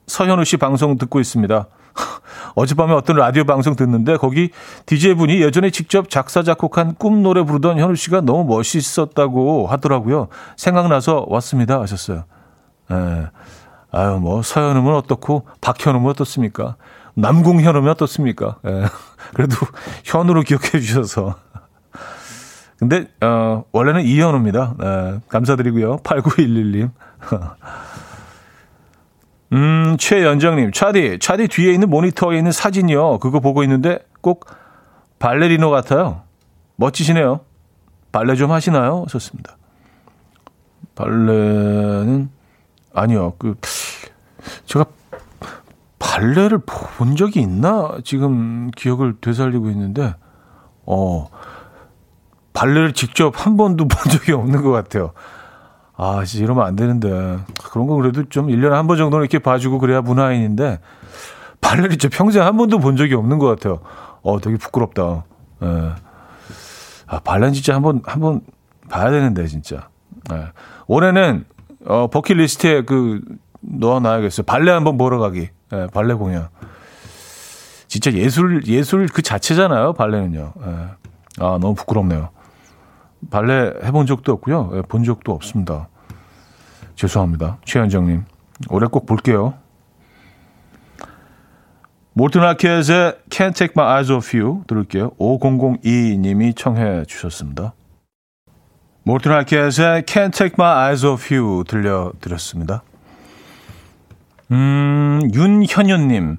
서현우 씨 방송 듣고 있습니다. 어젯밤에 어떤 라디오 방송 듣는데 거기 DJ분이 예전에 직접 작사, 작곡한 꿈 노래 부르던 현우 씨가 너무 멋있었다고 하더라고요. 생각나서 왔습니다. 하셨어요. 예. 아유, 뭐, 서현우면 어떻고, 박현우면 어떻습니까? 남궁현우면 어떻습니까? 예. 그래도 현우로 기억해 주셔서. 근데, 어, 원래는 이현우입니다. 예. 감사드리고요. 8911님. 음, 최연정님, 차디, 차디 뒤에 있는 모니터에 있는 사진이요. 그거 보고 있는데 꼭 발레리노 같아요. 멋지시네요. 발레 좀 하시나요? 좋습니다. 발레는, 아니요. 그, 제가 발레를 본 적이 있나? 지금 기억을 되살리고 있는데, 어, 발레를 직접 한 번도 본 적이 없는 것 같아요. 아, 진짜 이러면 안 되는데. 그런 거 그래도 좀 1년에 한 번 정도는 이렇게 봐주고 그래야 문화인인데, 발레를 진짜 평생 한 번도 본 적이 없는 것 같아요. 어, 되게 부끄럽다. 예. 아, 발레는 진짜 한 번, 한 번 봐야 되는데, 진짜. 예. 올해는, 어, 버킷리스트에 그, 넣어놔야겠어요. 발레 한번 보러 가기. 예, 발레 공연. 진짜 예술, 예술 그 자체잖아요, 발레는요. 예. 아, 너무 부끄럽네요. 발레 해본 적도 없고요. 예, 본 적도 없습니다. 죄송합니다. 최현정님. 올해 꼭 볼게요. 몰튼 아켓의 Can't Take My Eyes Off You 들을게요. 5002님이 청해 주셨습니다. 몰튼 아켓의 Can't Take My Eyes Off You 들려드렸습니다. 음, 윤현현님.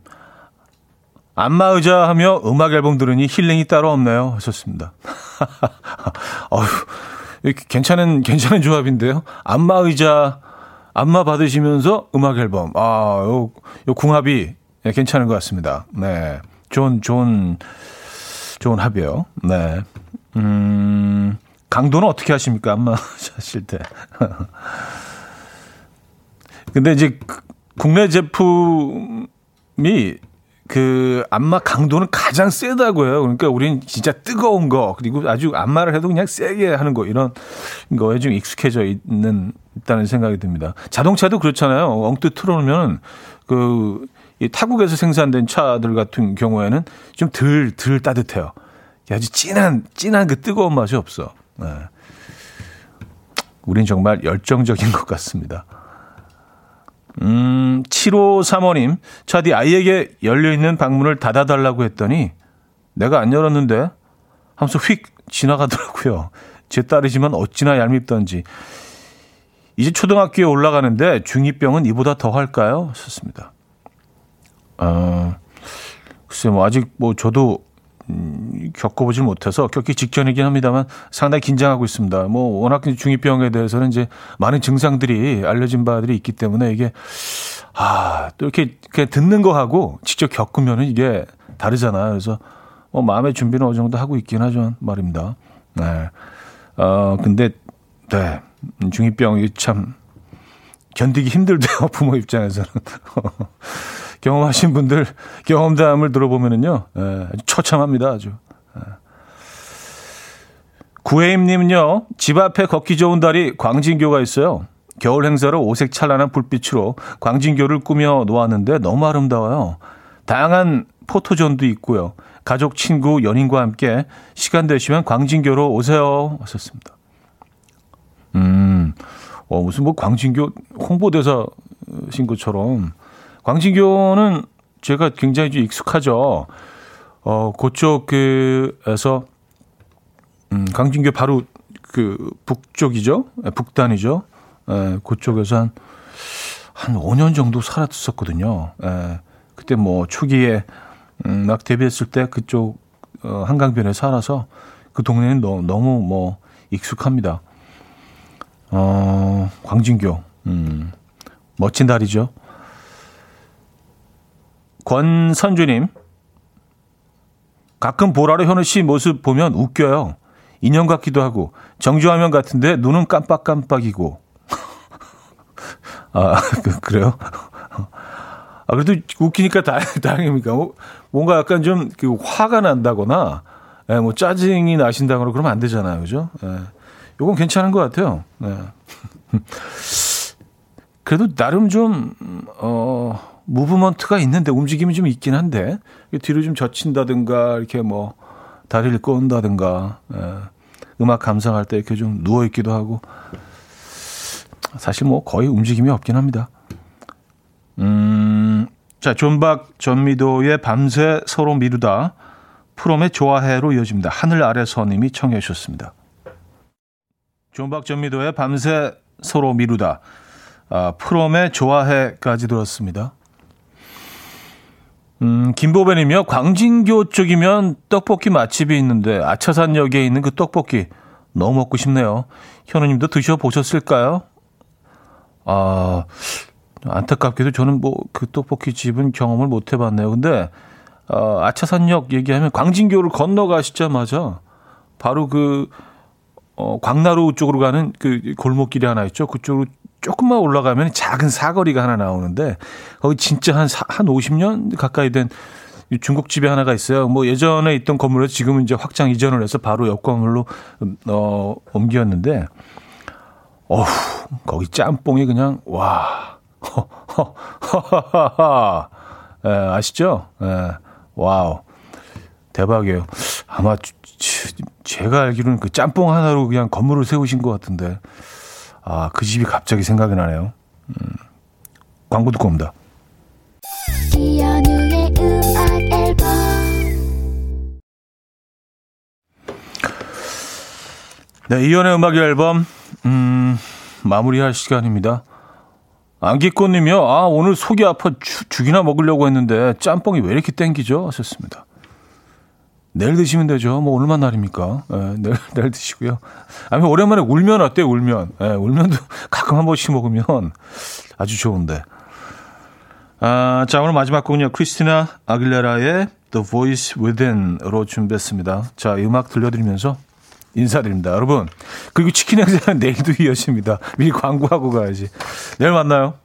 안마의자 하며 음악 앨범 들으니 힐링이 따로 없네요. 하셨습니다. 어휴, 괜찮은, 괜찮은 조합인데요. 안마의자, 안마 받으시면서 음악 앨범. 아, 요, 요 궁합이 네, 괜찮은 것 같습니다. 네. 좋은, 좋은, 좋은 합이에요. 네. 음, 강도는 어떻게 하십니까? 안마 하실 때. 근데 이제 국내 제품이 그 안마 강도는 가장 세다고 해요. 그러니까 우리는 진짜 뜨거운 거 그리고 아주 안마를 해도 그냥 세게 하는 거 이런 거에 좀 익숙해져 있는 있다는 생각이 듭니다. 자동차도 그렇잖아요. 엉뚱 틀어놓으면 그 타국에서 생산된 차들 같은 경우에는 좀 덜 덜 따뜻해요. 아주 진한 진한 그 뜨거운 맛이 없어. 네. 우린 정말 열정적인 것 같습니다. 음, 7535님, 차디 아이에게 열려있는 방문을 닫아달라고 했더니 내가 안 열었는데 하면서 휙 지나가더라고요. 제 딸이지만 어찌나 얄밉던지. 이제 초등학교에 올라가는데 중2병은 이보다 더 할까요? 썼습니다. 어, 글쎄, 뭐, 아직 뭐, 저도 음, 겪어보질 못해서 겪기 직전이긴 합니다만 상당히 긴장하고 있습니다. 뭐 워낙 중이병에 대해서는 이제 많은 증상들이 알려진 바들이 있기 때문에 이게 아또 이렇게 그냥 듣는 거 하고 직접 겪으면은 이게 다르잖아요. 그래서 뭐 마음의 준비는 어느 정도 하고 있긴 하죠 말입니다. 네. 어 근데 네 중이병이 참 견디기 힘들대요 부모 입장에서는. 경험하신 분들 경험담을 들어보면은요, 예, 아주 처참합니다, 아주. 예. 구혜임님은요, 집 앞에 걷기 좋은 다리 광진교가 있어요. 겨울 행사로 오색 찬란한 불빛으로 광진교를 꾸며 놓았는데 너무 아름다워요. 다양한 포토존도 있고요. 가족, 친구, 연인과 함께 시간 되시면 광진교로 오세요. 하셨습니다. 음, 어, 무슨 뭐 광진교 홍보대사신 것처럼 광진교는 제가 굉장히 좀 익숙하죠. 어, 그쪽에서, 음, 광진교 바로 그 북쪽이죠. 예, 북단이죠. 에, 예, 그쪽에서 한, 한 5년 정도 살았었거든요. 에, 예, 그때 뭐 초기에, 음, 막 데뷔했을 때 그쪽, 어, 한강변에 살아서 그 동네는 너, 너무 뭐 익숙합니다. 어, 광진교, 음, 멋진 다리죠. 권선주님, 가끔 보라로 현우 씨 모습 보면 웃겨요. 인형 같기도 하고 정주화면 같은데 눈은 깜빡깜빡이고. 아 그, 그래요? 아 그래도 웃기니까 다, 다행입니까? 뭐, 뭔가 약간 좀 그 화가 난다거나, 예, 뭐 짜증이 나신다거나 그러면 안 되잖아요, 그죠? 예. 요건 괜찮은 것 같아요. 예. 그래도 나름 좀 어. 무브먼트가 있는데 움직임이 좀 있긴 한데 뒤로 좀 젖힌다든가 이렇게 뭐 다리를 꼰다든가 예. 음악 감상할 때 이렇게 좀 누워 있기도 하고 사실 뭐 거의 움직임이 없긴 합니다. 음, 자 존박 전미도의 밤새 서로 미루다 프롬의 좋아해로 이어집니다. 하늘 아래 서님이 청해 주셨습니다. 존박 전미도의 밤새 서로 미루다 아, 프롬의 좋아해까지 들었습니다. 음, 김보배님이요. 광진교 쪽이면 떡볶이 맛집이 있는데 아차산역에 있는 그 떡볶이 너무 먹고 싶네요. 현우님도 드셔보셨을까요? 아, 안타깝게도 저는 뭐 그 떡볶이 집은 경험을 못 해봤네요. 근데 어, 아차산역 얘기하면 광진교를 건너가시자마자 바로 그 어, 광나루 쪽으로 가는 그 골목길이 하나 있죠. 그쪽으로 조금만 올라가면 작은 사거리가 하나 나오는데 거기 진짜 한, 한 50년 가까이 된 중국집이 하나가 있어요. 뭐 예전에 있던 건물에 지금은 이제 확장 이전을 해서 바로 옆 건물로 어, 옮겼는데 어후, 거기 짬뽕이 그냥 와. 예, 아시죠? 예, 와우. 대박이에요. 아마 제가 알기로는 그 짬뽕 하나로 그냥 건물을 세우신 것 같은데 아, 그 집이 갑자기 생각이 나네요. 음, 광고 듣고 옵니다. 네, 이연의 음악 앨범 음, 마무리할 시간입니다. 안기꽃님이요. 아 오늘 속이 아파 죽, 죽이나 먹으려고 했는데 짬뽕이 왜 이렇게 땡기죠? 하셨습니다. 내일 드시면 되죠. 뭐 오늘만 날입니까? 네, 내일, 내일 드시고요. 아니면 오랜만에 울면 어때요? 울면. 네, 울면도 가끔 한 번씩 먹으면 아주 좋은데. 아, 자, 오늘 마지막 곡은요. 크리스티나 아길레라의 The Voice Within으로 준비했습니다. 자, 음악 들려드리면서 인사드립니다. 여러분. 그리고 치킨 행사는 내일도 이어집니다. 미리 광고하고 가야지. 내일 만나요.